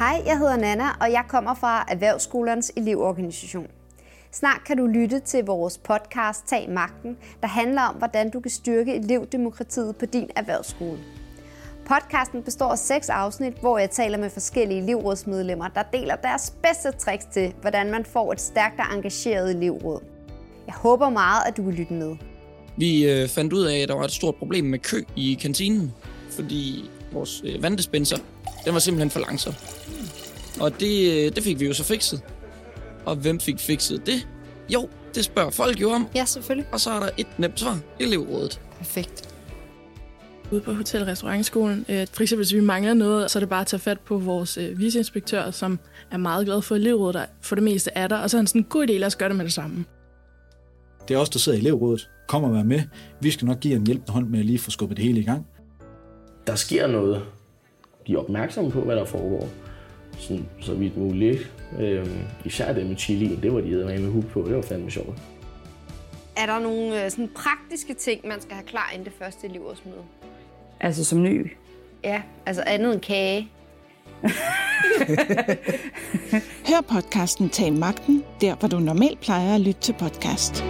Hej, jeg hedder Nana, og jeg kommer fra Erhvervsskolernes elevorganisation. Snart kan du lytte til vores podcast Tag Magten, der handler om, hvordan du kan styrke elevdemokratiet på din erhvervsskole. Podcasten består af seks afsnit, hvor jeg taler med forskellige elevrådsmedlemmer, der deler deres bedste tricks til, hvordan man får et stærkt og engageret elevråd. Jeg håber meget, at du vil lytte med. Vi øh, fandt ud af, at der var et stort problem med kø i kantinen, fordi vores øh, vanddispenser, den var simpelthen for langsom. Og det, øh, det fik vi jo så fikset. Og hvem fik fikset det? Jo, det spørger folk jo om. Ja, selvfølgelig. Og så er der et nemt svar. Elevrådet. Perfekt. Ude på Hotel- og Restaurantskolen, øh, for eksempel hvis vi mangler noget, så er det bare at tage fat på vores øh, viceinspektør, som er meget glad for elevrådet, der for det meste er der. Og så er han sådan en god idé, lad os gøre det med det samme. Det er os, der sidder i elevrådet. Kom og vær med. Vi skal nok give en hjælpende hånd med at lige få skubbet det hele i gang. Der sker noget. De er opmærksomme på, hvad der foregår. Sådan, så vidt muligt. Øhm, især det med chili, det var de med med hug på. Det var fandme sjovt. Er der nogle øh, sådan praktiske ting, man skal have klar inden det første elevrådsmøde? Altså som ny. Ja, altså andet end kage. Hør podcasten Tag Magten, der hvor du normalt plejer at lytte til podcast.